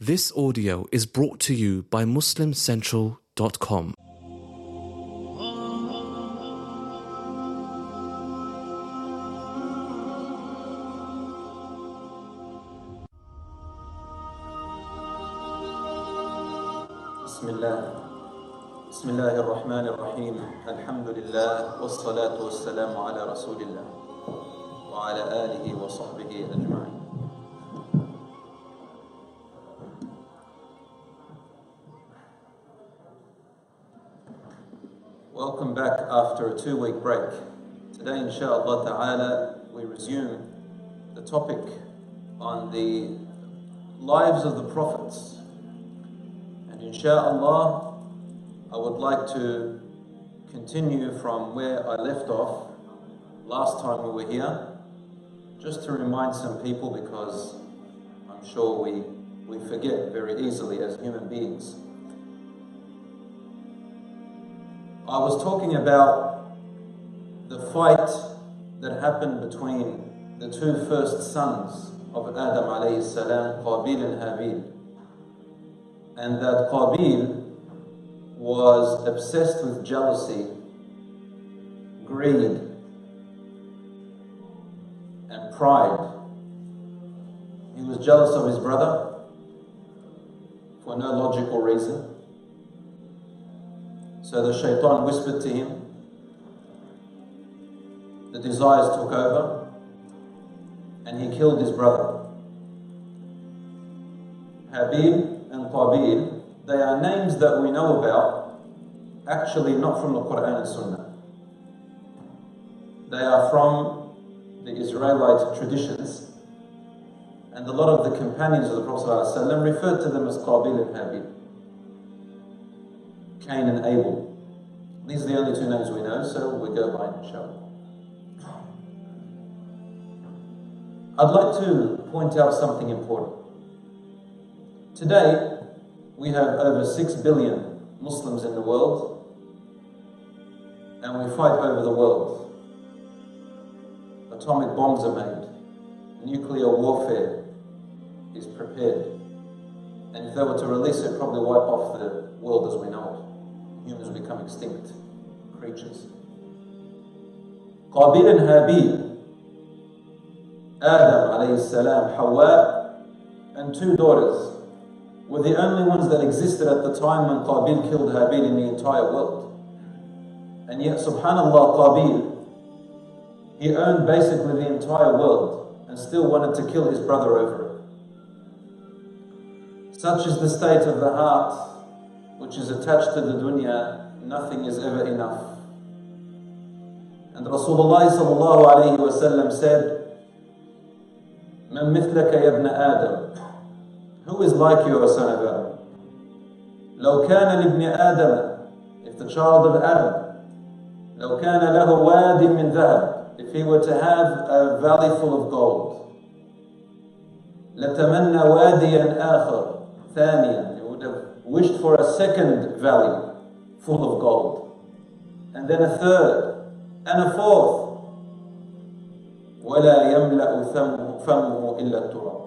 This audio is brought to you by MuslimCentral.com. بسم الله بسم الله الرحمن الرحيم الحمد لله والصلاة والسلام على رسول الله وعلى آله وصحبه أجمعين after a two week break. Today, inshallah ta'ala, we resume the topic on the lives of the prophets. And inshallah, I would like to continue from where I left off last time we were here, just to remind some people because I'm sure we, we forget very easily as human beings. I was talking about the fight that happened between the two first sons of Adam alayhi salam, Qabil and Habil. And that Qabil was obsessed with jealousy, greed, and pride. He was jealous of his brother for no logical reason. So the shaitan whispered to him. The desires took over, and he killed his brother. Habil and Qabil, they are names that we know about, actually not from the Quran and Sunnah. They are from the Israelite traditions, and a lot of the companions of the Prophet ﷺ referred to them as Qabil and Habil. Cain and Abel. These are the only two names we know, so we go by inshallah. I'd like to point out something important. Today, we have over 6 billion Muslims in the world, and we fight over the world. Atomic bombs are made, nuclear warfare is prepared, and if they were to release it, probably wipe off the world as we know it. Humans become extinct creatures. Qabil and Habil Adam alayhi salam, Hawa, and two daughters were the only ones that existed at the time when Qabil killed Habil in the entire world. And yet, subhanAllah, Qabil, he owned basically the entire world and still wanted to kill his brother over it. Such is the state of the heart which is attached to the dunya, nothing is ever enough. And Rasulullah sallallahu alayhi wa sallam said, من مثلك يا ابن آدم Who is like you, O son of Adam? لو كان لابن آدم If the child of Adam لو كان له واد من ذهب If he were to have a valley full of gold لتمنى واديا آخر ثانيا He would have wished for a second valley full of gold and then a third and a fourth ولا يملأ فمه إلا التراب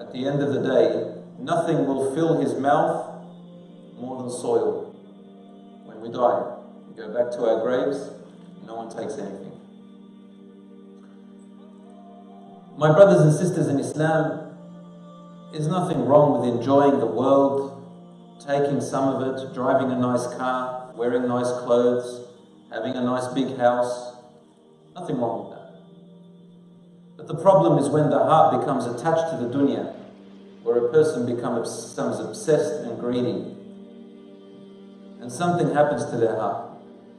At the end of the day, nothing will fill his mouth more than soil. When we die, we go back to our graves, no one takes anything. My brothers and sisters in Islam, there's nothing wrong with enjoying the world, taking some of it, driving a nice car, wearing nice clothes, having a nice big house. Nothing wrong with that. But the problem is when the heart becomes attached to the dunya, where a person becomes, becomes obsessed and greedy, and something happens to their heart.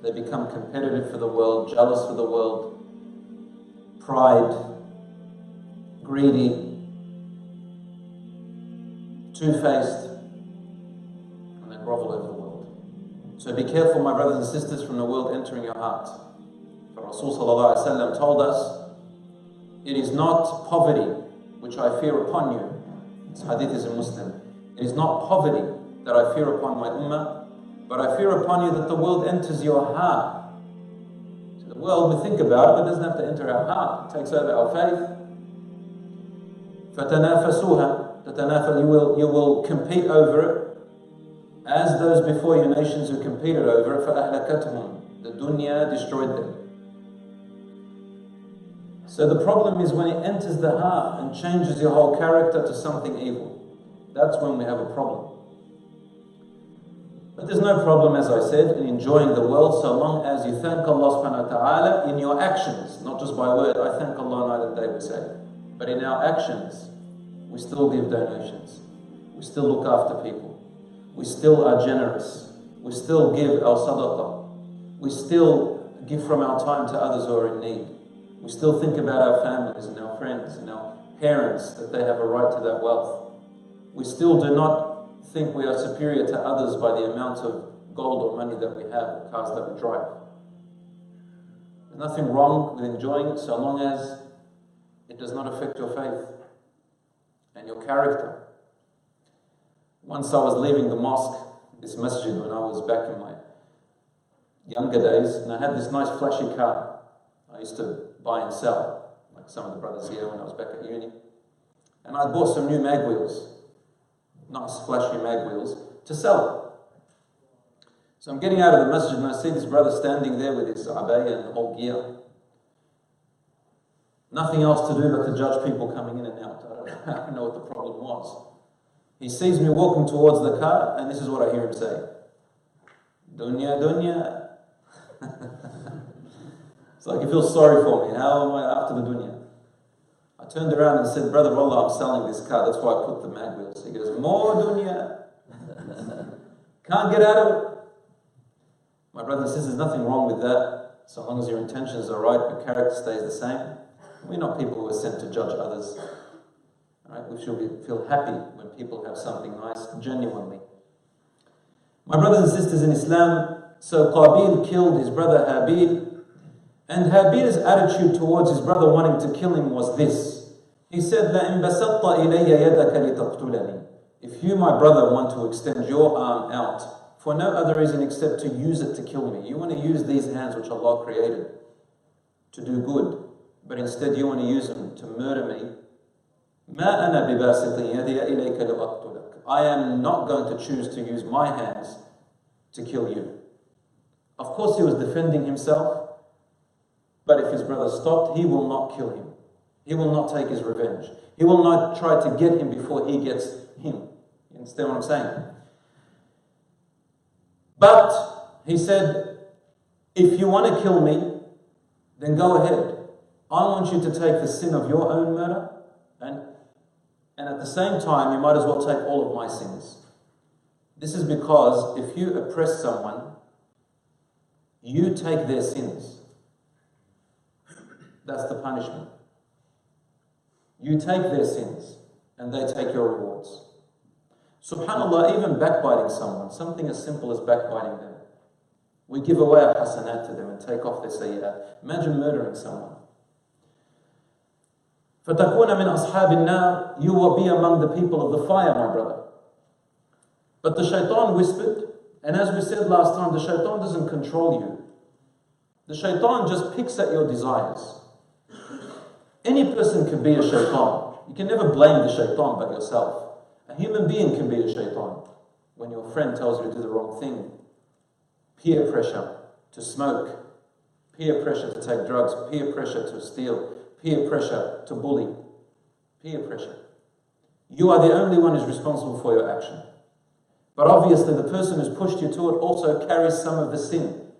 They become competitive for the world, jealous for the world, pride, greedy, two faced, grovel over the world. So be careful, my brothers and sisters, from the world entering your heart. For Rasulullah told us, it is not poverty which I fear upon you. This hadith is a Muslim. It is not poverty that I fear upon my ummah, but I fear upon you that the world enters your heart. So the world, we think about it, but it doesn't have to enter our heart. It takes over our faith. فَتَنَافَسُوهَا تتنافل, you will, you will compete over it as those before you nations who competed over it, فَأَهْلَكَتْهُمْ The dunya destroyed them. So the problem is when it enters the heart and changes your whole character to something evil. That's when we have a problem. But there's no problem, as I said, in enjoying the world so long as you thank Allah subhanahu wa ta'ala in your actions, not just by word. I thank Allah night and day, we say. But in our actions, we still give donations. We still look after people. We still are generous. We still give our sadaqah. We still give from our time to others who are in need. We still think about our families and our friends and our parents that they have a right to that wealth. We still do not think we are superior to others by the amount of gold or money that we have, cars that we drive. There's nothing wrong with enjoying it so long as it does not affect your faith and your character. Once I was leaving the mosque, this masjid, when I was back in my younger days, and I had this nice flashy car. I used to buy and sell, like some of the brothers here when I was back at uni. And I bought some new mag wheels nice flashy mag wheels, to sell So I'm getting out of the masjid and I see this brother standing there with his abaya and whole gear. Nothing else to do but to judge people coming in and out. I don't know what the problem was. He sees me walking towards the car, and this is what I hear him say Dunya, dunya. it's like he feels sorry for me. How am I after the dunya? I turned around and said, Brother Allah, I'm selling this car. That's why I put the mag wheels. He goes, More dunya. Can't get out of it. My brother and sisters, nothing wrong with that. So long as your intentions are right, your character stays the same. We're not people who are sent to judge others. Right? We should be, feel happy when people have something nice, genuinely. My brothers and sisters in Islam, so Qabil killed his brother Habil, and Habil's attitude towards his brother wanting to kill him was this. He said, لَإِن بَسَطَّ إِلَيَّ يَدَكَ لِتَقْتُلَنِي If you, my brother, want to extend your arm out for no other reason except to use it to kill me, you want to use these hands which Allah created to do good, but instead you want to use them to murder me, مَا أَنَا بِبَاسِطٍ يَدِيَ إِلَيْكَ لِأَقْتُلَكَ I am not going to choose to use my hands to kill you. Of course, he was defending himself, but if his brother stopped, he will not kill him. He will not take his revenge. He will not try to get him before he gets him. You understand what I'm saying? But he said, if you want to kill me, then go ahead. I want you to take the sin of your own murder, and, and at the same time, you might as well take all of my sins. This is because if you oppress someone, you take their sins. That's the punishment. You take their sins and they take your rewards. Subhanallah, even backbiting someone, something as simple as backbiting them. We give away our hasanat to them and take off their sayyat. Imagine murdering someone. فَتَكُونَ مِنْ أَصْحَابِ النَّارِ You will be among the people of the fire, my brother. But the shaitan whispered, and as we said last time, the shaitan doesn't control you. The shaitan just picks at your desires. Any person can be a shaitan. You can never blame the shaitan but yourself. A human being can be a shaitan when your friend tells you to do the wrong thing. Peer pressure to smoke, peer pressure to take drugs, peer pressure to steal, peer pressure to bully, peer pressure. You are the only one who's responsible for your action. But obviously, the person who's pushed you to it also carries some of the sin.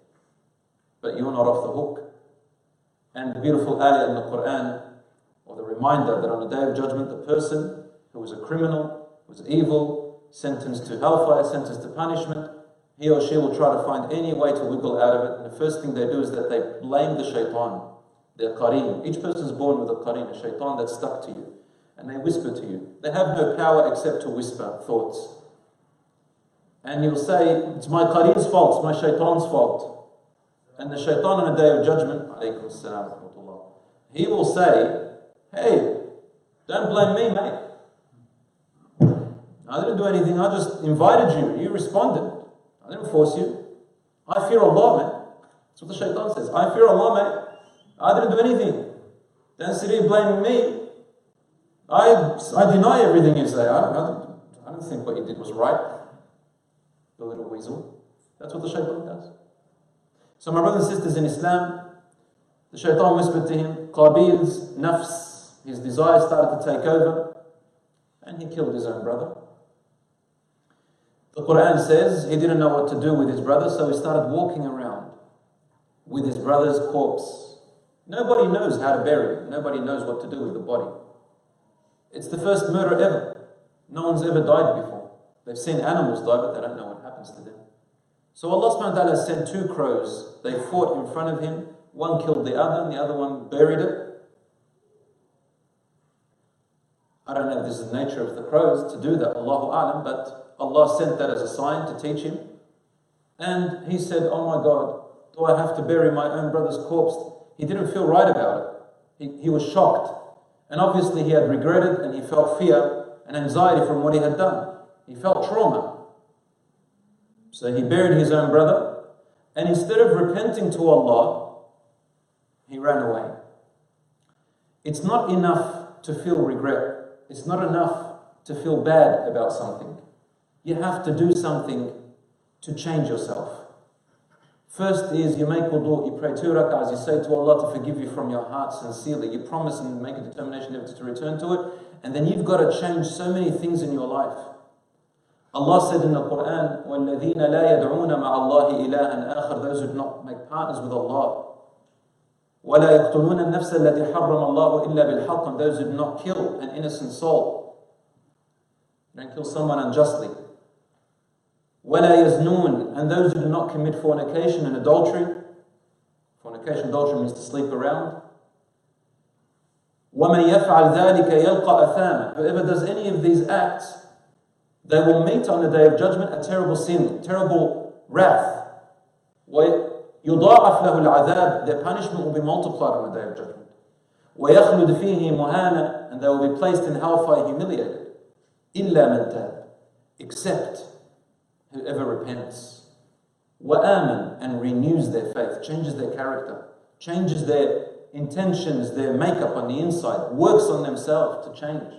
But you're not off the hook. And the beautiful ayah in the Quran or the reminder that on the day of judgment, the person who was a criminal, was evil, sentenced to hellfire, sentenced to punishment, he or she will try to find any way to wiggle out of it. And the first thing they do is that they blame the shaitan, their qarin. Each person is born with a qarin, a shaitan that's stuck to you. And they whisper to you. They have no power except to whisper thoughts. And you'll say, it's my qarin's fault, it's my shaitan's fault. And the shaitan on the day of judgment, he will say, Hey, don't blame me, mate. I didn't do anything. I just invited you. You responded. I didn't force you. I fear Allah, man. That's what the shaitan says. I fear Allah, mate. I didn't do anything. Don't sit here blaming me. I, I deny everything you say. I, I, I don't think what you did was right. The little weasel. That's what the shaitan does. So, my brothers and sisters in Islam, the shaitan whispered to him, Qabil's nafs, his desire started to take over, and he killed his own brother. The Quran says he didn't know what to do with his brother, so he started walking around with his brother's corpse. Nobody knows how to bury it, nobody knows what to do with the body. It's the first murder ever. No one's ever died before. They've seen animals die, but they don't know what happens to them. So Allah subhanahu wa ta'ala sent two crows. They fought in front of him. One killed the other, and the other one buried it. I don't know if this is the nature of the crows to do that, Allahu Alam, but Allah sent that as a sign to teach him. And he said, Oh my God, do I have to bury my own brother's corpse? He didn't feel right about it. He, he was shocked. And obviously, he had regretted and he felt fear and anxiety from what he had done. He felt trauma. So he buried his own brother. And instead of repenting to Allah, he ran away. It's not enough to feel regret. It's not enough to feel bad about something. You have to do something to change yourself. First is you make wudu, you pray two rak'ahs, you say to Allah to forgive you from your heart sincerely. You promise and make a determination never to return to it. And then you've got to change so many things in your life. Allah said in the Quran, وَالَّذِينَ لَا يَدْعُونَ مَعَ اللَّهِ إِلَهًا آخَرَ Those who do not make partners with Allah. وَلَا يَقْتُلُونَ النَّفْسَ الَّتِي حَرَّمَ اللَّهُ إِلَّا بِالْحَقِّ And those who do not kill an innocent soul. Don't kill someone unjustly. وَلَا يَزْنُونَ And those who do not commit fornication and adultery. Fornication, adultery means to sleep around. وَمَنْ يَفْعَلْ ذَلِكَ يَلْقَى أَثَامًا Whoever does any of these acts, they will meet on the day of judgment a terrible sin, terrible wrath. وَيُضَاعَفْ لَهُ الْعَذَابِ Their punishment will be multiplied on the day of judgment. وَيَخْلُدْ فِيهِ مُهَانًا And they will be placed in hellfire humiliated. إِلَّا مَنْ تَابَ Except whoever repents. وَآمَن And renews their faith, changes their character, changes their intentions, their makeup on the inside, works on themselves to change.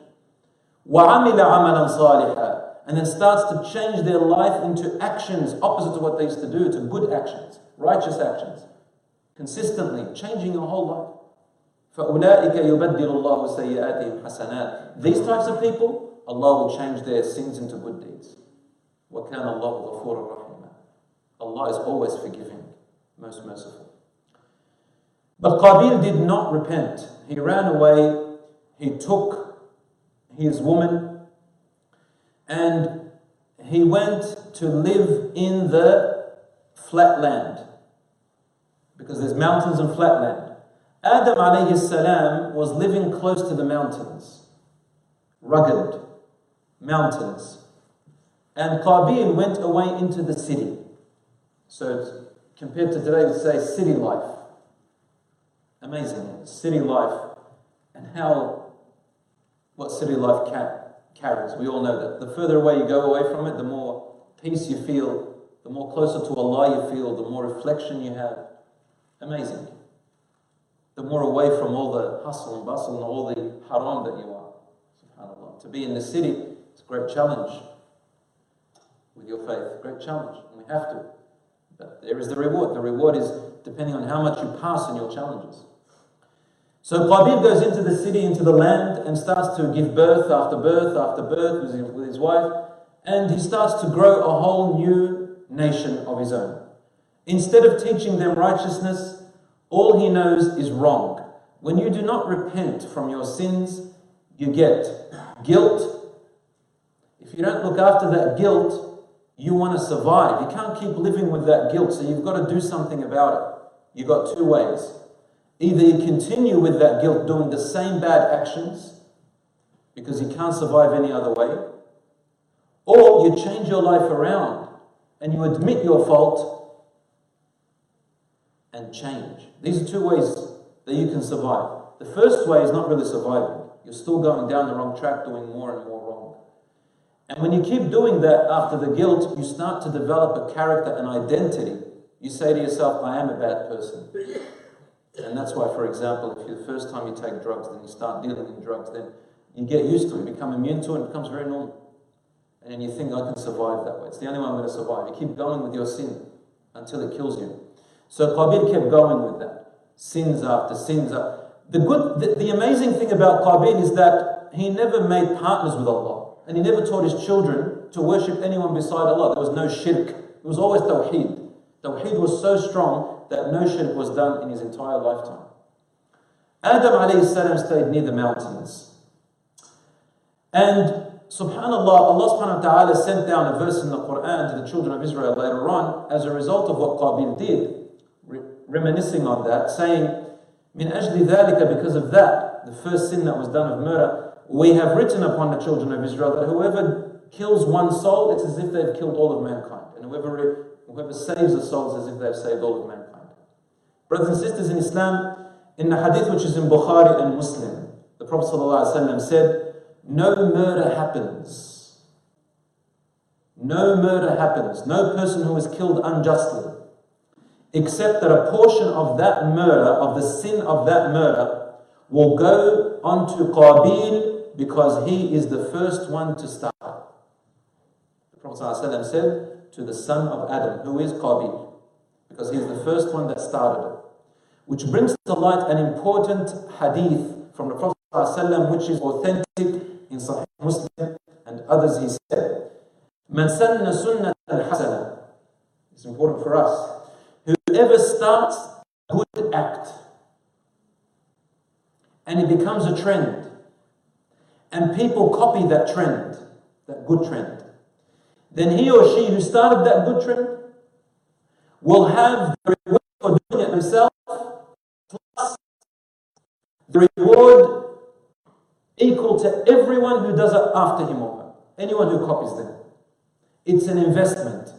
وَعَمِلَ عَمَلًا صَالِحًا And then starts to change their life into actions opposite to what they used to do, to good actions, righteous actions. Consistently, changing your whole life. فَأُولَٰئِكَ يُبَدِّلُ اللَّهُ سَيِّئَاتِهِمْ حَسَنَاتٍ These types of people, Allah will change their sins into good deeds. وَكَانَ اللَّهُ غَفُورًا رَحِيمًا Allah is always forgiving, most merciful. But Qabil did not repent. He ran away, he took his woman, and he went to live in the flat land. Because there's mountains and flat land. Adam alayhi salam was living close to the mountains, rugged mountains. And Qabil went away into the city. So, compared to today, we'd say city life. Amazing. City life and how, what city life carries. We all know that. The further away you go away from it, the more peace you feel, the more closer to Allah you feel, the more reflection you have. Amazing. The more away from all the hustle and bustle and all the haram that you are. SubhanAllah. To be in the city, it's a great challenge with your faith. Great challenge. And we have to. But there is the reward. The reward is depending on how much you pass in your challenges. So Qabil goes into the city, into the land, and starts to give birth after birth after birth with his wife, and he starts to grow a whole new nation of his own. Instead of teaching them righteousness, all he knows is wrong. When you do not repent from your sins, you get guilt. If you don't look after that guilt, you want to survive. You can't keep living with that guilt, so you've got to do something about it. You've got two ways. Either you continue with that guilt doing the same bad actions because you can't survive any other way, or you change your life around and you admit your fault and change. These are two ways that you can survive. The first way is not really surviving, you're still going down the wrong track, doing more and more wrong. And when you keep doing that after the guilt, you start to develop a character, an identity. You say to yourself, I am a bad person. And that's why, for example, if the first time you take drugs, then you start dealing in drugs, then You get used to it, become immune to it, and it becomes very normal. And then you think, I can survive that way. It's the only way I'm going to survive. You keep going with your sin until it kills you. So Qabil kept going with that. Sins after sins. After. The, good, the, the amazing thing about Qabil is that he never made partners with Allah. And he never taught his children to worship anyone beside Allah. There was no shirk. It was always tawheed. Tawheed was so strong that no shirk was done in his entire lifetime. Adam alayhi stayed near the mountains. And subhanAllah, Allah subhanahu wa ta'ala sent down a verse in the Quran to the children of Israel later on as a result of what Qabil did, reminiscing on that, saying, Min ajli because of that, the first sin that was done of murder, we have written upon the children of Israel that whoever kills one soul, it's as if they've killed all of mankind. And whoever, whoever saves a soul is as if they've saved all of mankind. Brothers and sisters in Islam, in the hadith which is in Bukhari and Muslim, the Prophet ﷺ said, No murder happens. No murder happens. No person who is killed unjustly, except that a portion of that murder, of the sin of that murder, will go onto Qabil because he is the first one to start. The Prophet ﷺ said to the son of Adam, who is Qabil, because he is the first one that started it. Which brings to light an important hadith from the Prophet ﷺ, which is authentic in Sahih Muslim and others. He said, Man sanna sunnatan hasana. It's important for us. Whoever starts a good act and it becomes a trend, and people copy that trend, that good trend, then he or she who started that good trend will have the reward for doing it himself, plus the reward equal to everyone who does it after him or her, anyone who copies them. It's an investment.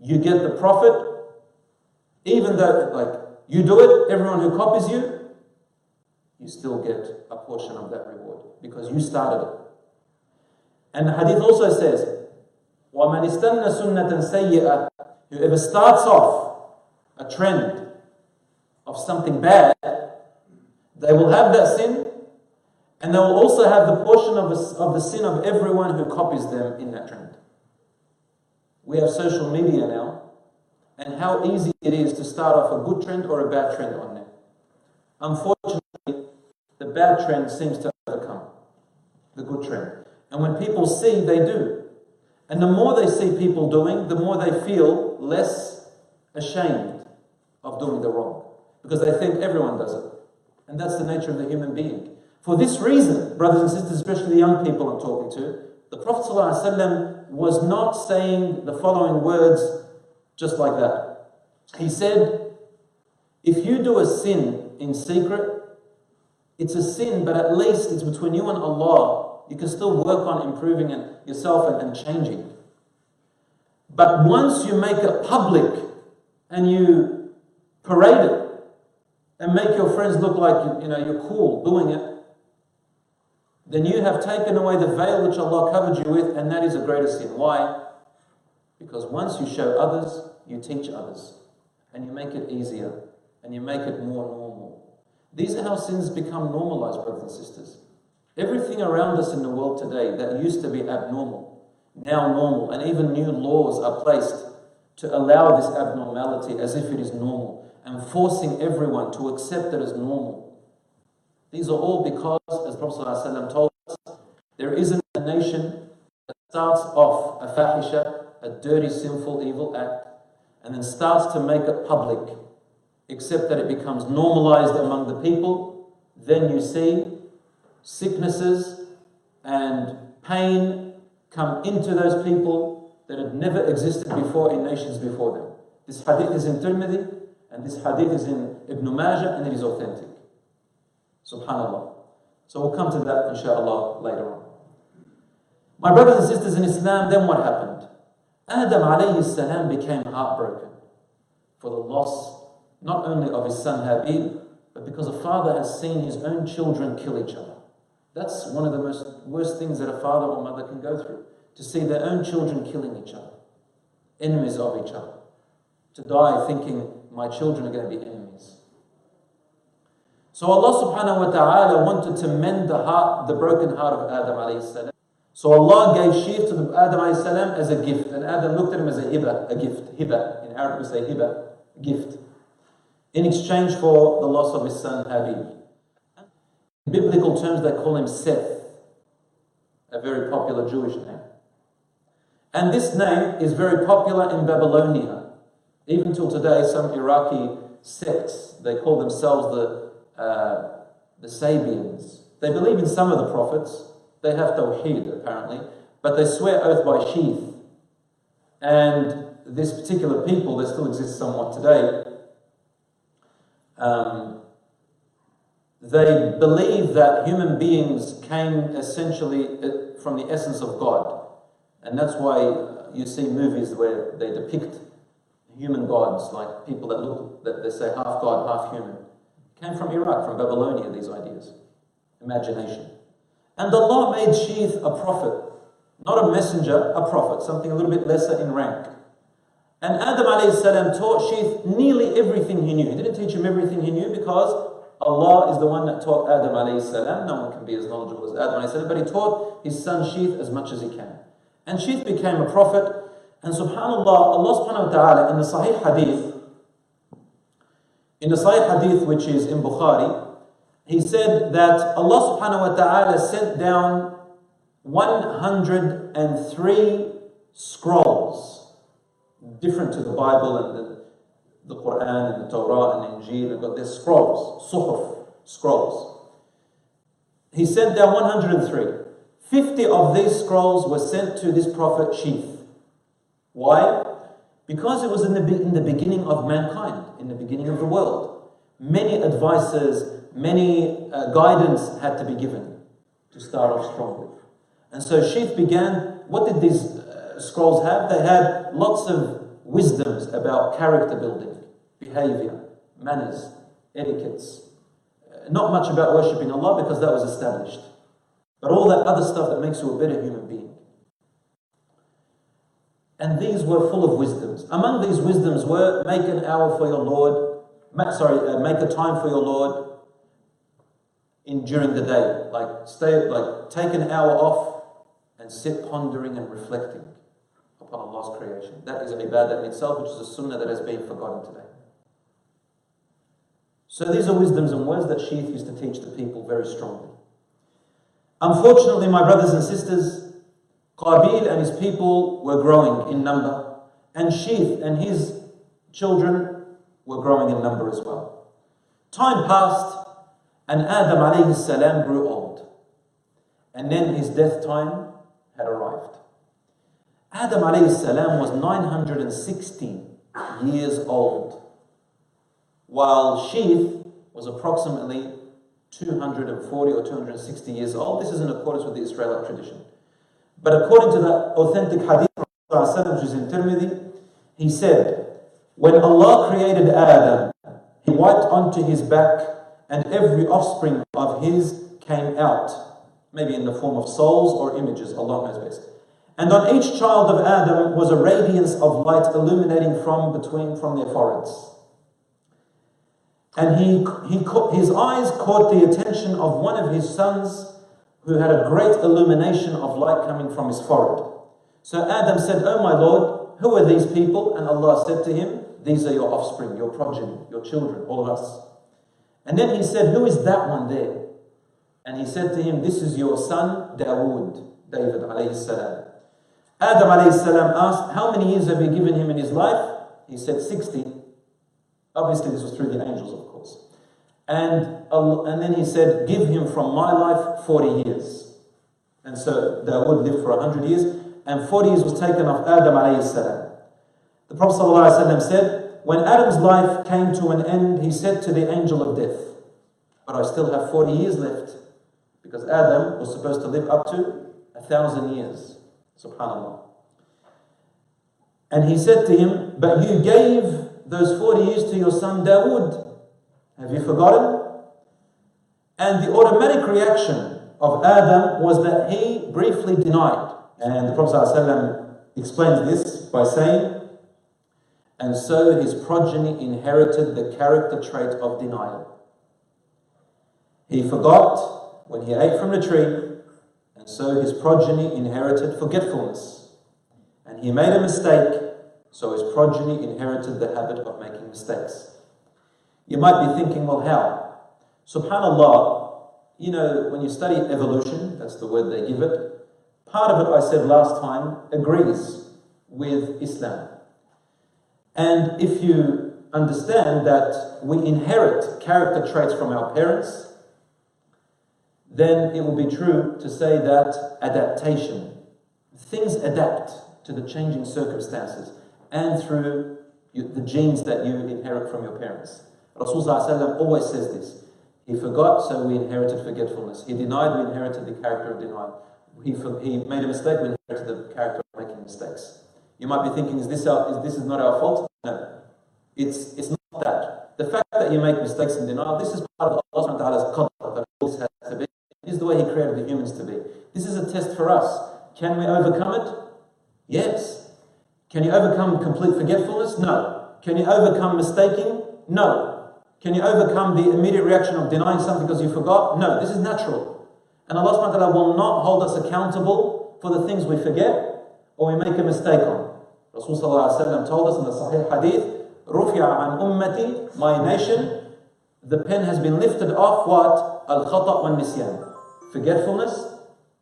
You get the profit, even though, like, you do it, everyone who copies you, you still get a portion of that reward because you started it. And the hadith also says, وَمَنْ اسْتَنَّ سُنَّةً سَيِّئَةً Whoever starts off a trend of something bad, they will have that sin and they will also have the portion of, the, of the sin of everyone who copies them in that trend. We have social media now, and how easy it is to start off a good trend or a bad trend on there. Unfortunately, the bad trend seems to overcome the good trend. And when people see, they do. And the more they see people doing, the more they feel less ashamed of doing the wrong. Because they think everyone does it. And that's the nature of the human being. For this reason, brothers and sisters, especially the young people I'm talking to, the Prophet ﷺ was not saying the following words just like that. He said, If you do a sin in secret, it's a sin, but at least it's between you and Allah. You can still work on improving it yourself and, and changing. But once you make it public and you parade it and make your friends look like you know you're cool doing it, then you have taken away the veil which Allah covered you with, and that is a greater sin. Why? Because once you show others, you teach others, and you make it easier, and you make it more normal. These are how sins become normalized, brothers and sisters. Everything around us in the world today that used to be abnormal, now normal, and even new laws are placed to allow this abnormality as if it is normal, and forcing everyone to accept it as normal. These are all because, as Prophet ﷺ told us, there isn't a nation that starts off a fahisha, a dirty, sinful, evil act, and then starts to make it public, except that it becomes normalized among the people. Then you see sicknesses and pain come into those people that had never existed before in nations before them. This hadith is in Tirmidhi, and this hadith is in Ibn Majah, and it is authentic. Subhanallah. So we'll come to that inshallah later on. My brothers and sisters in Islam, then what happened? Adam alayhi salam became heartbroken for the loss not only of his son Habil, but because a father has seen his own children kill each other. That's one of the most worst things that a father or mother can go through to see their own children killing each other, enemies of each other, to die thinking my children are going to be enemies. So Allah subhanahu wa ta'ala wanted to mend the heart, the broken heart of Adam alayhi salam. So Allah gave Sheath to Adam alayhi as a gift. And Adam looked at him as a hiba, a gift. Hiba. In Arabic we say hiba, gift. In exchange for the loss of his son Habil. In biblical terms they call him Seth. A very popular Jewish name. And this name is very popular in Babylonia. Even till today, some Iraqi sects, they call themselves the uh, the Sabians. They believe in some of the prophets. They have Tawheed, apparently. But they swear oath by Sheath. And this particular people, they still exist somewhat today, um, they believe that human beings came essentially uh, from the essence of God. And that's why you see movies where they depict human gods, like people that look, that they say half God, half human. Came from Iraq, from Babylonia, these ideas. Imagination. And Allah made Sheath a prophet, not a messenger, a prophet, something a little bit lesser in rank. And Adam salam taught Sheath nearly everything he knew. He didn't teach him everything he knew because Allah is the one that taught Adam salam. No one can be as knowledgeable as Adam salam, but he taught his son Sheath as much as he can. And Sheath became a prophet. And subhanAllah, Allah subhanahu wa ta'ala in the Sahih Hadith, in the Sahih Hadith, which is in Bukhari, he said that Allah subhanahu wa ta'ala sent down 103 scrolls, different to the Bible and the, the Quran and the Torah and Injil, and got their scrolls, suhuf, scrolls. He sent down 103. 50 of these scrolls were sent to this prophet Sheath. Why? Because it was in the, in the beginning of mankind, in the beginning of the world. Many advices, many uh, guidance had to be given to start off strongly. And so Sheath began, what did these scrolls have? They had lots of wisdoms about character building, behavior, manners, etiquettes. Uh, not much about worshipping Allah because that was established. But all that other stuff that makes you a better human being. And these were full of wisdoms. Among these wisdoms were make an hour for your Lord, sorry, uh, make a time for your Lord in during the day. Like stay, like take an hour off and sit pondering and reflecting upon Allah's creation. That is ibadah in itself, which is a sunnah that has been forgotten today. So these are wisdoms and words that Sheath used to teach the people very strongly. Unfortunately, my brothers and sisters, Qabil and his people were growing in number, and Sheath and his children were growing in number as well. Time passed, and Adam alayhi salam grew old. And then his death time had arrived. Adam salam was 916 years old, while Sheath was approximately 240 or 260 years old. This is in accordance with the Israelite tradition. But according to the authentic hadith from which is in Tirmidhi, he said, When Allah created Adam, he wiped onto his back, and every offspring of his came out, maybe in the form of souls or images, Allah knows best. And on each child of Adam was a radiance of light illuminating from between from their foreheads. And he, he, his eyes caught the attention of one of his sons who had a great illumination of light coming from his forehead. So Adam said, Oh my Lord, who are these people? And Allah said to him, These are your offspring, your progeny, your children, all of us. And then he said, Who is that one there? And he said to him, This is your son, Dawood, David alayhi salam. Adam salam asked, How many years have you given him in his life? He said, 60. Obviously, this was through the angels, of course. And, and then he said, Give him from my life 40 years. And so Dawood lived for 100 years, and 40 years was taken off Adam salam. The Prophet ﷺ said, When Adam's life came to an end, he said to the angel of death, But I still have 40 years left. Because Adam was supposed to live up to a thousand years. Subhanallah. And he said to him, But you gave those 40 years to your son Dawood. Have you forgotten? And the automatic reaction of Adam was that he briefly denied. And the Prophet ﷺ explains this by saying, and so his progeny inherited the character trait of denial. He forgot when he ate from the tree, so his progeny inherited forgetfulness. And he made a mistake, so his progeny inherited the habit of making mistakes. You might be thinking, well, how? Subhanallah, you know, when you study evolution, that's the word they give it, part of it, I said last time, agrees with Islam. And if you understand that we inherit character traits from our parents, then it will be true to say that adaptation, things adapt to the changing circumstances and through the genes that you inherit from your parents. Rasulullah always says this. He forgot, so we inherited forgetfulness. He denied, we inherited the character of denial. He, he made a mistake, we inherited the character of making mistakes. You might be thinking, is this, our, is, this is not our fault? No. It's, it's not that. The fact that you make mistakes in denial, this is part of Allah subhanahu wa qadr, that this has to be. Is the way He created the humans to be. This is a test for us. Can we overcome it? Yes. Can you overcome complete forgetfulness? No. Can you overcome mistaking? No. Can you overcome the immediate reaction of denying something because you forgot? No. This is natural. And Allah subhanahu will not hold us accountable for the things we forget or we make a mistake on. Rasulullah told us in the Sahih Hadith, "Rufya an ummati, my nation, the pen has been lifted off what? Al-khata' wa nisyan Forgetfulness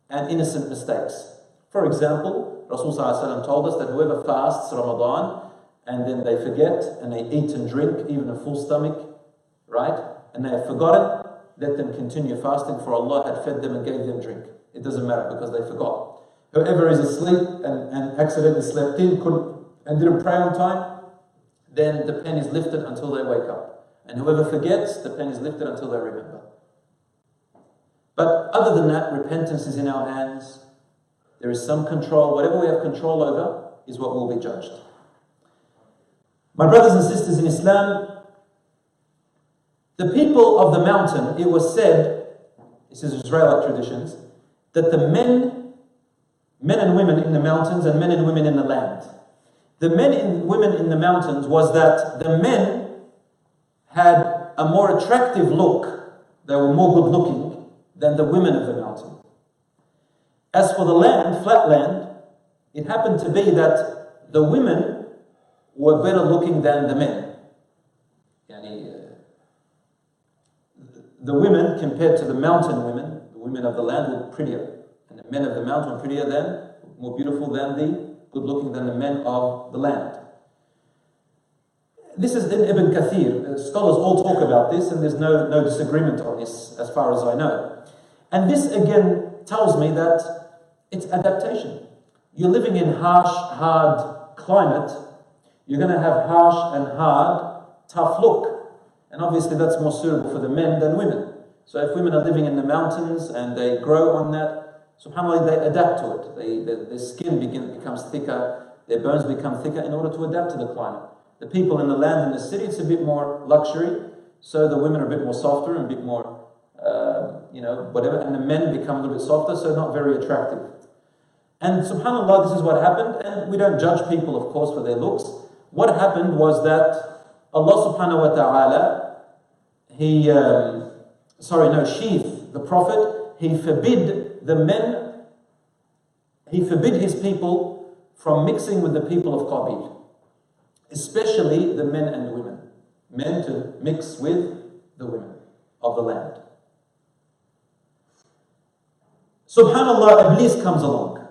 and innocent mistakes. For example, Rasulullah told us that whoever fasts Ramadan and then they forget and they eat and drink, even a full stomach, right? And they have forgotten, let them continue fasting for Allah had fed them and gave them drink. It doesn't matter because they forgot. Whoever is asleep and, and accidentally slept in couldn't, and didn't pray on time, then the pen is lifted until they wake up. And whoever forgets, the pen is lifted until they remember. But other than that, repentance is in our hands. There is some control. Whatever we have control over is what will be judged. My brothers and sisters in Islam, the people of the mountain, it was said, this is Israelite traditions, that the men, men and women in the mountains and men and women in the land, the men and women in the mountains was that the men had a more attractive look, they were more good looking than the women of the mountain. As for the land, flat land, it happened to be that the women were better looking than the men. Uh, the women, compared to the mountain women, the women of the land were prettier. And the men of the mountain were prettier than, more beautiful than the good looking than the men of the land. This is in Ibn Kathir. Scholars all talk about this, and there's no, no disagreement on this as far as I know. And this again tells me that it's adaptation. You're living in harsh, hard climate, you're going to have harsh and hard, tough look. And obviously, that's more suitable for the men than women. So, if women are living in the mountains and they grow on that, subhanAllah, they adapt to it. They, their, skin begin, becomes thicker, their bones become thicker in order to adapt to the climate. The people in the land in the city, it's a bit more luxury, so the women are a bit more softer and a bit more, uh, you know, whatever, and the men become a little bit softer, so not very attractive. And subhanAllah, this is what happened, and we don't judge people, of course, for their looks. What happened was that Allah subhanahu wa ta'ala, He, um, sorry, no, Sheath, the Prophet, He forbid the men, he forbid his people from mixing with the people of Qabil, especially the men and the women. Men to mix with the women of the land. Subhanallah, Iblis comes along.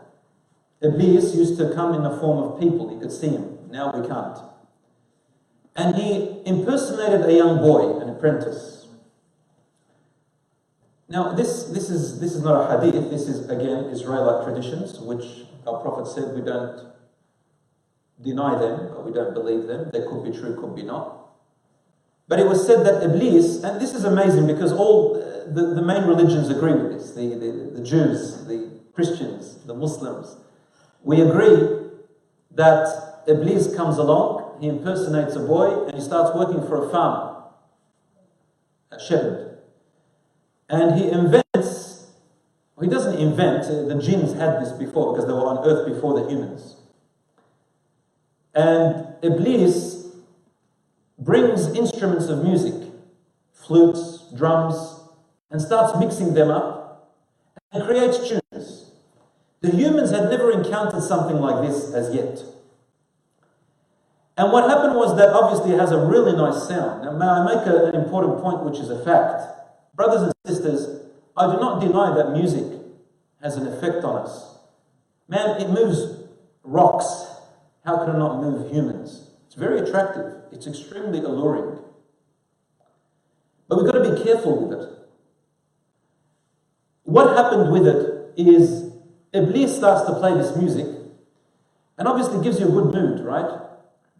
Iblis used to come in the form of people, you could see him. Now we can't. And he impersonated a young boy, an apprentice. Now, this, this, is, this is not a hadith, this is again Israelite traditions, which our Prophet said we don't deny them, but we don't believe them. They could be true, could be not. But it was said that Iblis, and this is amazing because all the, the main religions agree with this the, the, the Jews, the Christians, the Muslims. We agree that Iblis comes along, he impersonates a boy, and he starts working for a farmer, a shepherd. And he invents, well, he doesn't invent, uh, the jinns had this before because they were on earth before the humans. And Iblis brings instruments of music, flutes, drums, and starts mixing them up and creates tunes. The humans had never encountered something like this as yet. And what happened was that obviously it has a really nice sound. Now, may I make a, an important point, which is a fact? Brothers and sisters, I do not deny that music has an effect on us. Man, it moves rocks. How can it not move humans? It's very attractive, it's extremely alluring. But we've got to be careful with it. What happened with it is Iblis starts to play this music and obviously gives you a good mood, right?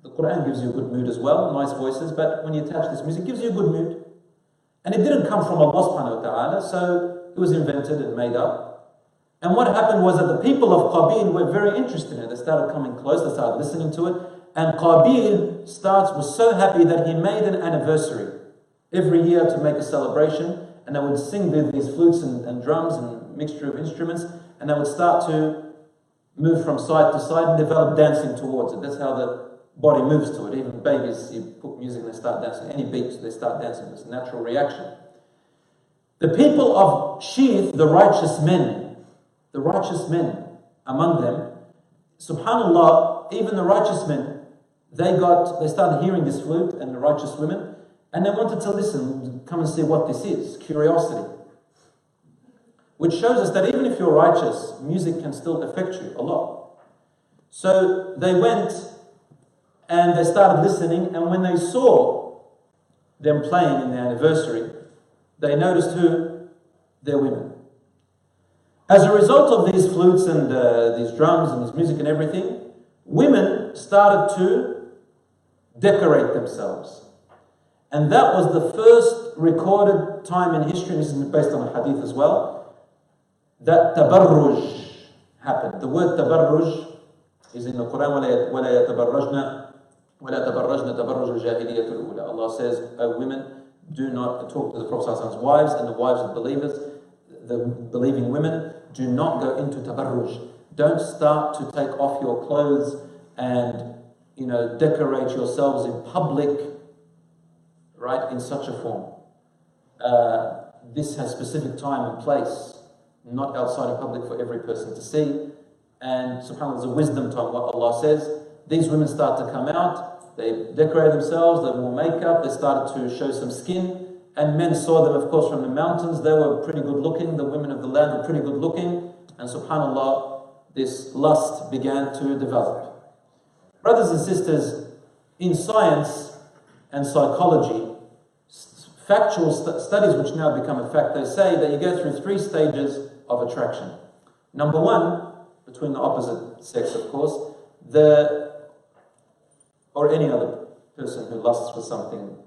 The Quran gives you a good mood as well, nice voices, but when you attach this music, gives you a good mood. And it didn't come from Allah subhanahu wa ta'ala, so it was invented and made up. And what happened was that the people of Qabil were very interested in it. They started coming close, they started listening to it. And Qabil starts, was so happy that he made an anniversary every year to make a celebration. And they would sing with these flutes and, and drums and mixture of instruments. And they would start to move from side to side and develop dancing towards it. That's how the body moves to it. Even babies, you put music and they start dancing. Any beats, they start dancing. It's a natural reaction. The people of Sheath, the righteous men, the righteous men among them, subhanAllah, even the righteous men, they got, they started hearing this flute and the righteous women, and they wanted to listen, come and see what this is, curiosity. Which shows us that even if you're righteous, music can still affect you a lot. So they went and they started listening, and when they saw them playing in the anniversary, they noticed who? Their women. As a result of these flutes and uh, these drums and this music and everything, women started to decorate themselves. And that was the first recorded time in history, and this is based on a hadith as well, that tabarruj happened. The word tabarruj is in the Quran, وَلَا يَتَبَرَّجْنَا وَلَا تَبَرَّجْنَ تَبَرُّجُ الْجَاهِلِيَّةِ الْأُولَى Allah says, O women, do not talk to the Prophet's wives and the wives of believers, the believing women, do not go into tabarruj. Don't start to take off your clothes and you know decorate yourselves in public, right, in such a form. Uh, this has specific time and place, not outside in public for every person to see. And subhanAllah, there's a wisdom time, what Allah says. These women start to come out, they decorated themselves, they wore makeup, they started to show some skin. And men saw them, of course, from the mountains. They were pretty good looking. The women of the land were pretty good looking. And subhanAllah, this lust began to develop. Brothers and sisters, in science and psychology, factual st- studies which now become a fact, they say that you go through three stages of attraction. Number one, between the opposite sex, of course, the or any other person who lusts for something.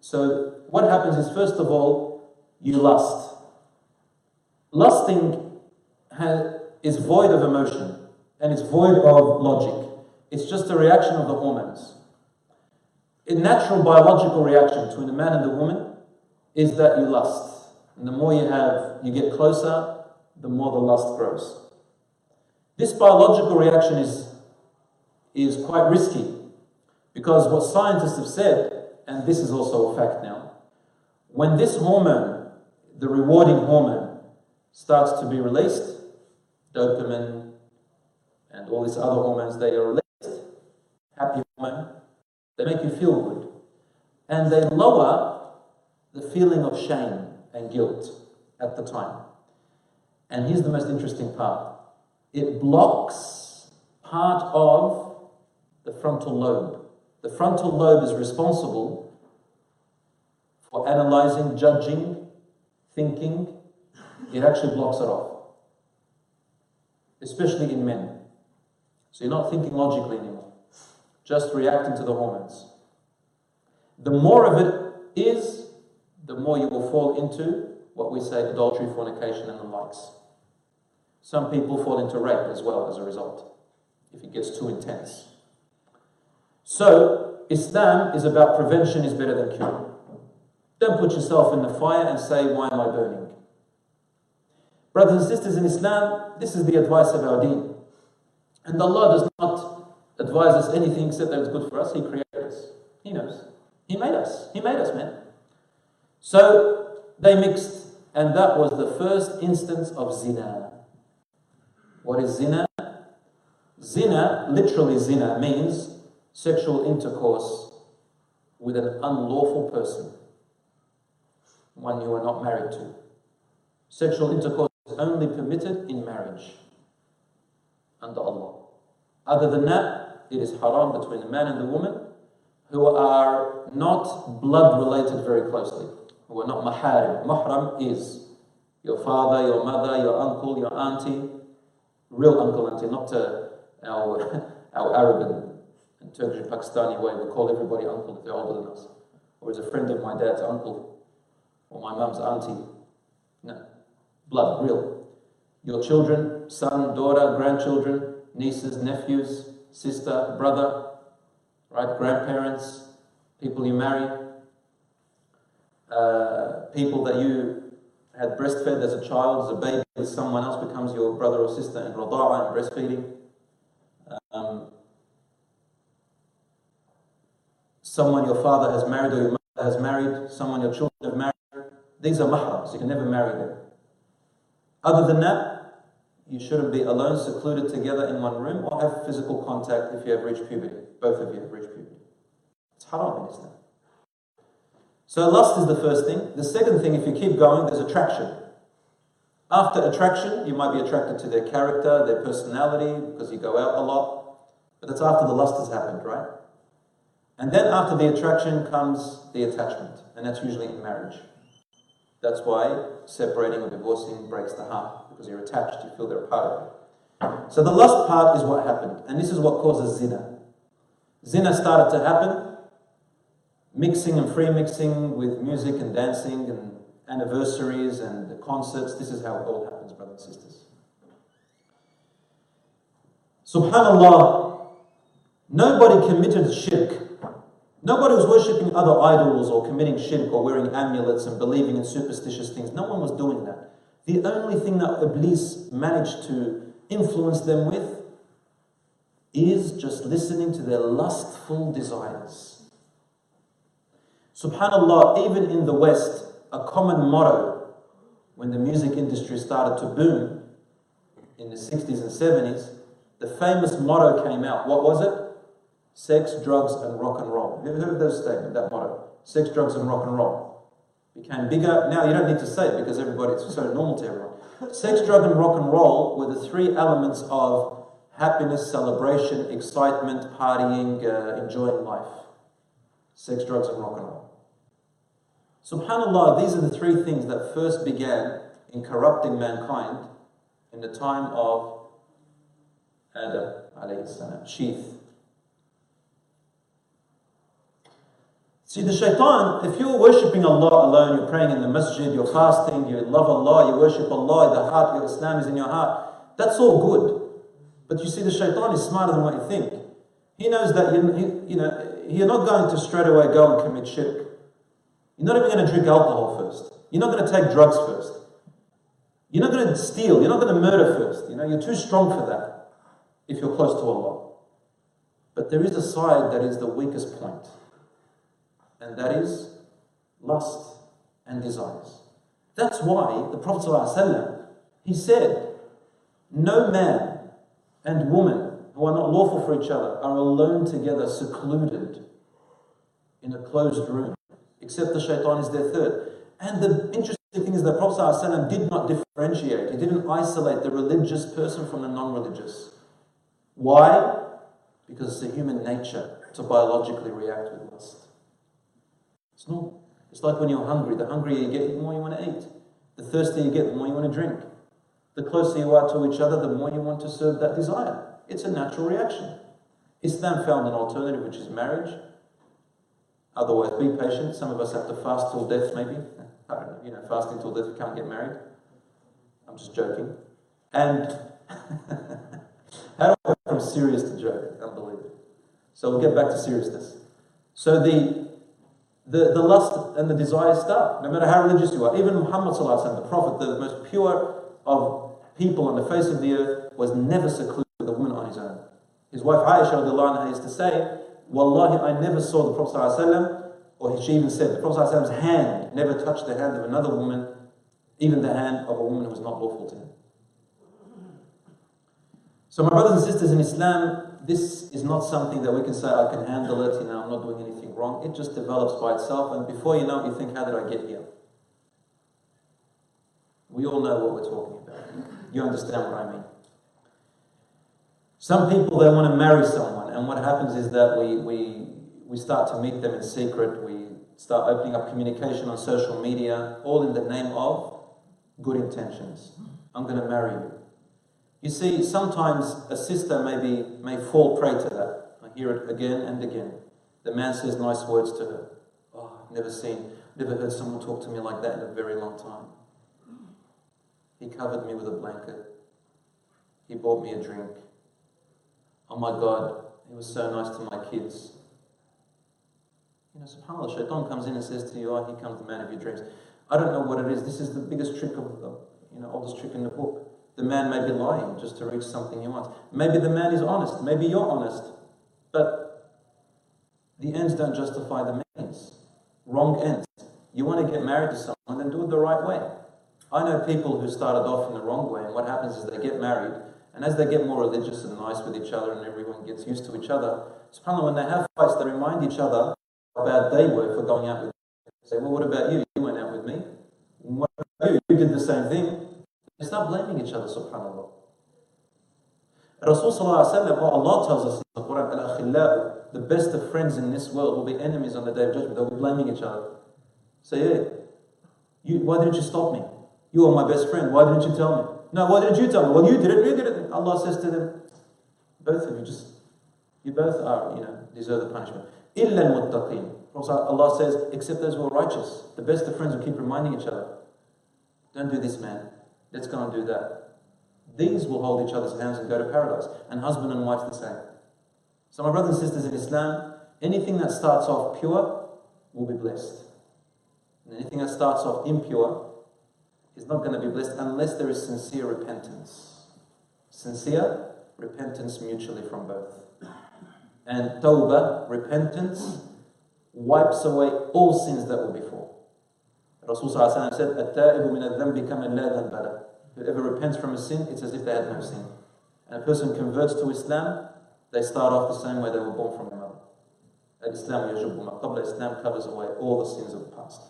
So, what happens is, first of all, you lust. Lusting has, is void of emotion and it's void of logic. It's just a reaction of the hormones. A natural biological reaction between a man and a woman is that you lust. And the more you have, you get closer, the more the lust grows. This biological reaction is, is quite risky because what scientists have said, and this is also a fact now, when this hormone, the rewarding hormone, starts to be released, dopamine and all these other hormones, they are released, they make you feel good. And they lower the feeling of shame and guilt at the time. And here's the most interesting part it blocks part of the frontal lobe. The frontal lobe is responsible for analyzing, judging, thinking. It actually blocks it off, especially in men. So you're not thinking logically anymore, just reacting to the hormones. The more of it is, the more you will fall into what we say adultery, fornication, and the likes. Some people fall into rape as well as a result, if it gets too intense. So, Islam is about prevention is better than cure. Don't put yourself in the fire and say, Why am I burning? Brothers and sisters in Islam, this is the advice of our deen. And Allah does not advise us anything except that it's good for us. He created us. He knows. He made us. He made us, man. So they mixed And that was the first instance of zina. What is zina? Zina, literally zina, means sexual intercourse with an unlawful person, one you are not married to. Sexual intercourse is only permitted in marriage under Allah. Other than that, it is haram between the man and the woman who are not blood related very closely, who are not maharim. Mahram is your father, your mother, your uncle, your auntie, real uncle, auntie, not uh, our, our Arab and, and Turkish and Pakistani way. We call everybody uncle if they're older than us. Or is a friend of my dad's uncle, or my mum's auntie. No. Blood, real. Your children, son, daughter, grandchildren, nieces, nephews, sister, brother, right? Grandparents, people you marry, uh, people that you had breastfed as a child, as a baby, someone else becomes your brother or sister in rada'a and breastfeeding. Um, someone your father has married or your mother has married, someone your children have married. These are mahrams, you can never marry them. Other than that, you shouldn't be alone, secluded together in one room, or have physical contact if you have reached puberty. Both of you have reached puberty. It's in Islam. So lust is the first thing. The second thing, if you keep going, there's attraction. After attraction, you might be attracted to their character, their personality, because you go out a lot. But that's after the lust has happened, right? And then after the attraction comes the attachment, and that's usually in marriage. That's why separating or divorcing breaks the heart, because you're attached, you feel they're a part of it. So the lust part is what happened, and this is what causes zina. Zina started to happen, mixing and free mixing with music and dancing and anniversaries and the concerts. This is how it all happens, brothers and sisters. Subhanallah, nobody committed shirk. Nobody was worshipping other idols or committing shirk or wearing amulets and believing in superstitious things. No one was doing that. The only thing that Iblis managed to influence them with is just listening to their lustful desires. Subhanallah, even in the West, a common motto when the music industry started to boom in the 60s and 70s, the famous motto came out. What was it? Sex, drugs, and rock and roll. Have you heard those statement, that motto? Sex, drugs, and rock and roll. Became bigger. Now you don't need to say it because everybody, it's so normal to everyone. Sex, drug, and rock and roll were the three elements of happiness, celebration, excitement, partying, uh, enjoying life. Sex, drugs, and rock and roll. Subhanallah, these are the three things that first began in corrupting mankind in the time of Adam, alayhi salam, Sheath. See, the shaitan, if you're worshipping Allah alone, you're praying in the masjid, you're fasting, you love Allah, you worship Allah, the heart, your Islam is in your heart, that's all good. But you see, the shaitan is smarter than what you think. He knows that you, you know, you're not going to straight away go and commit shirk. You're not even going to drink alcohol first. You're not going to take drugs first. You're not going to steal. You're not going to murder first. You know, you're too strong for that if you're close to Allah. But there is a side that is the weakest point, and that is lust and desires. That's why the Prophet ﷺ, he said, no man and woman who are not lawful for each other are alone together, secluded in a closed room, except the shaitan is their third. And the interesting thing is that Prophet ﷺ did not differentiate, he didn't isolate the religious person from the non religious. Why? Because it's a human nature to biologically react with lust. It's normal. It's like when you're hungry. The hungrier you get, the more you want to eat. The thirstier you get, the more you want to drink. The closer you are to each other, the more you want to serve that desire. It's a natural reaction. Islam found an alternative, which is marriage. Otherwise, be patient. Some of us have to fast till death, maybe. I don't know, you know, fasting till death, we can't get married. I'm just joking. And how do I go from serious to joke? Unbelievable. So we'll get back to seriousness. So the the, the lust and the desire start, no matter how religious you are. Even Muhammad, the Prophet, the most pure of people on the face of the earth, was never secluded with a woman on his own. His wife Aisha used to say, Wallahi, I never saw the Prophet, or she even said, the Prophet's hand never touched the hand of another woman even the hand of a woman who was not lawful to him. So, my brothers and sisters in Islam, this is not something that we can say, I can handle it, you know, I'm not doing anything wrong. It just develops by itself, and before you know it, you think, How did I get here? We all know what we're talking about. You understand what I mean. Some people, they want to marry someone, and what happens is that we, we, we start to meet them in secret, we start opening up communication on social media, all in the name of good intentions. I'm going to marry you. You see, sometimes a sister maybe may fall prey to that. I hear it again and again. The man says nice words to her. Oh, I've never seen, never heard someone talk to me like that in a very long time. He covered me with a blanket. He bought me a drink. Oh my God, he was so nice to my kids. You know, subhanAllah, shaitan comes in and says to you, oh, here comes the man of your dreams. I don't know what it is. This is the biggest trick of the, you know, oldest trick in the book. The man may be lying just to reach something he wants. Maybe the man is honest. Maybe you're honest. But the ends don't justify the means. Wrong ends. You want to get married to someone, then do it the right way. I know people who started off in the wrong way, and what happens is they get married, and as they get more religious and nice with each other, and everyone gets used to each other, subhanAllah, when they have fights, they remind each other how bad they were for going out with them. Say, well, what about you? You went out with me. What about you? You did the same thing. They start blaming each other, subhanAllah. Rasul what Allah tells us in the Quran, the best of friends in this world will be enemies on the day of judgment. They'll be blaming each other. Say, so, yeah, you, why didn't you stop me? You are my best friend. Why didn't you tell me? No, why didn't you tell me? Well, you did it. You did it. Allah says to them, both of you just, you both are, you know, deserve the punishment. إِلَّا الْمُتَّقِينَ Allah says, except those who are righteous. The best of friends will keep reminding each other, don't do this, man. Let's go and do that. These will hold each other's hands and go to paradise. And husband and wife the same. So, my brothers and sisters in Islam, anything that starts off pure will be blessed. And anything that starts off impure is not going to be blessed unless there is sincere repentance. Sincere repentance mutually from both. And tawbah, repentance, wipes away all sins that were before. Rasul said, Whoever repents from a sin, it's as if they had no sin. And a person converts to Islam, they start off the same way they were born from their mother. Islam Islam covers away all the sins of the past.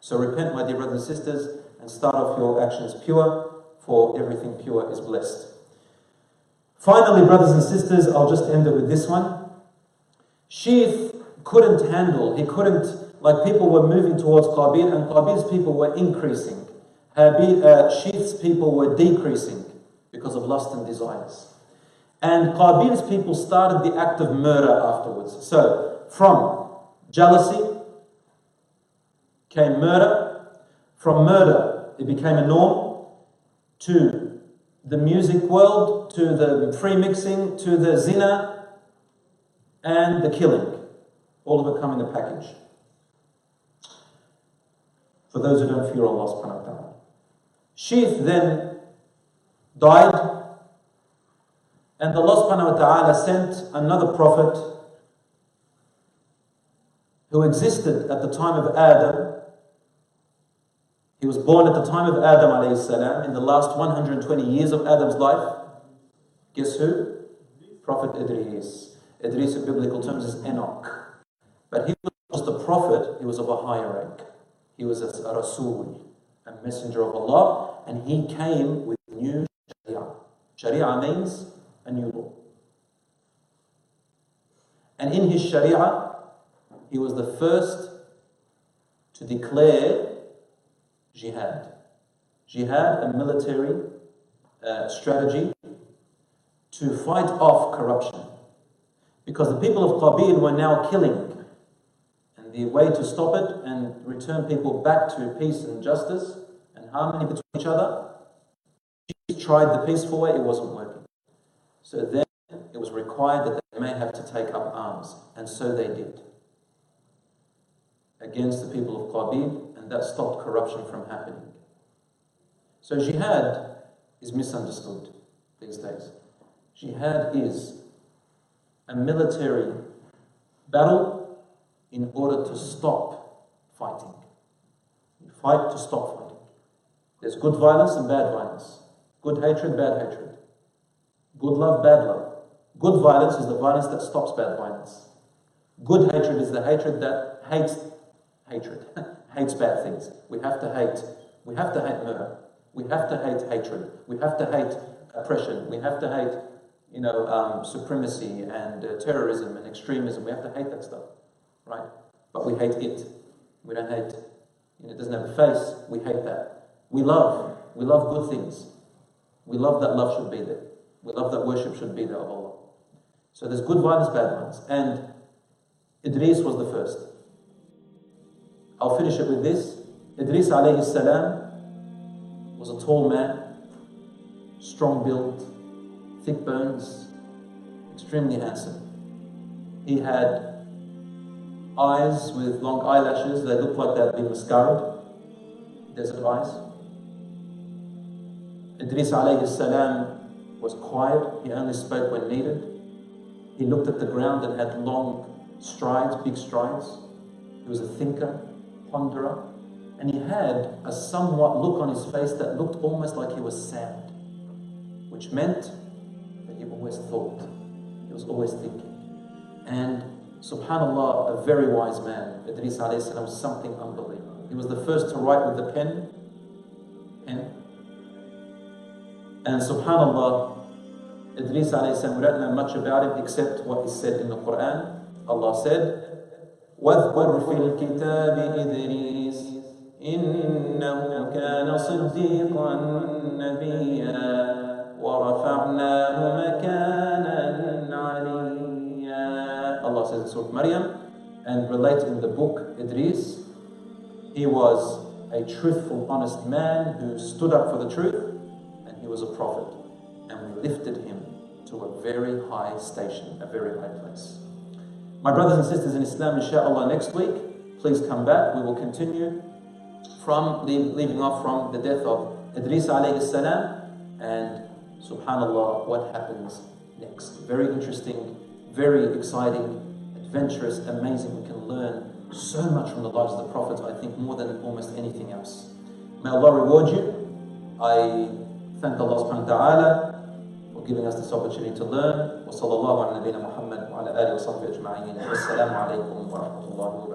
So repent, my dear brothers and sisters, and start off your actions pure, for everything pure is blessed. Finally, brothers and sisters, I'll just end it with this one. Sheath couldn't handle, he couldn't, like people were moving towards Qabil, and Qabil's people were increasing. Habil, uh, Sheath's people were decreasing because of lust and desires. And Qabil's people started the act of murder afterwards. So, from jealousy came murder, from murder, it became a norm, to the music world, to the free mixing, to the zina, and the killing. All of it come in the package. For those who don't fear Allah subhanahu wa ta'ala. Sheath then died, and Allah subhanahu wa ta'ala sent another prophet who existed at the time of Adam he was born at the time of Adam alayhi salam, in the last 120 years of Adam's life. Guess who? Prophet Idris. Idris in biblical terms is Enoch. But he was the prophet, he was of a higher rank. He was a, Rasul, a messenger of Allah, and he came with new Sharia. Sharia means a new law. And in his Sharia, he was the first to declare jihad. Jihad, a military uh, strategy to fight off corruption. Because the people of Qabil were now killing. And the way to stop it and return people back to peace and justice and harmony between each other, she tried the peaceful way, it wasn't working. So then it was required that they may have to take up arms. And so they did. Against the people of Qabil and that stopped corruption from happening. So jihad is misunderstood these days. Jihad is a military battle in order to stop fighting. You fight to stop fighting. There's good violence and bad violence. Good hatred, bad hatred. Good love, bad love. Good violence is the violence that stops bad violence. Good hatred is the hatred that hates hatred, hates bad things. We have to hate. We have to hate murder. We have to hate hatred. We have to hate oppression. We have to hate, you know, um, supremacy and uh, terrorism and extremism. We have to hate that stuff, right? But we hate it. We don't hate. You know, it doesn't have a face. We hate that. We love. We love good things. We love that love should be there. We love that worship should be there of Allah. So there's good ones, bad ones. And Idris was the first. I'll finish it with this. Idris alayhi salam was a tall man, strong built, thick bones, extremely handsome. He had eyes with long eyelashes, they looked like they had been mascaraed, desert eyes. Idris alayhi salam was quiet, he only spoke when needed. He looked at the ground and had long strides, big strides. He was a thinker, ponderer, and he had a somewhat look on his face that looked almost like he was sad, which meant that he always thought, he was always thinking. And subhanAllah, a very wise man, Idris was something unbelievable. He was the first to write with the pen, pen. And subhanAllah, Idris salam, we don't know much about him except what is said in the Quran. Allah said, واذكر في الكتاب إدريس إنه كان صديقا نبيا ورفعناه مكانا عليا Allah says in Surah Maryam and related in the book Idris he was a truthful honest man who stood up for the truth and he was a prophet and we lifted him to a very high station a very high place my brothers and sisters in Islam, inshallah, next week, please come back. We will continue from leaving off from the death of Idris alayhi salam and subhanallah what happens next. Very interesting, very exciting, adventurous, amazing. We can learn so much from the lives of the prophets, I think more than almost anything else. May Allah reward you. I thank Allah subhanahu wa ta'ala giving us this opportunity to learn. Wa sallallahu ala Muhammad wa ala alihi wa sahbihi ajma'in. Wassalamu alaikum wa rahmatullahi wa barakatuh.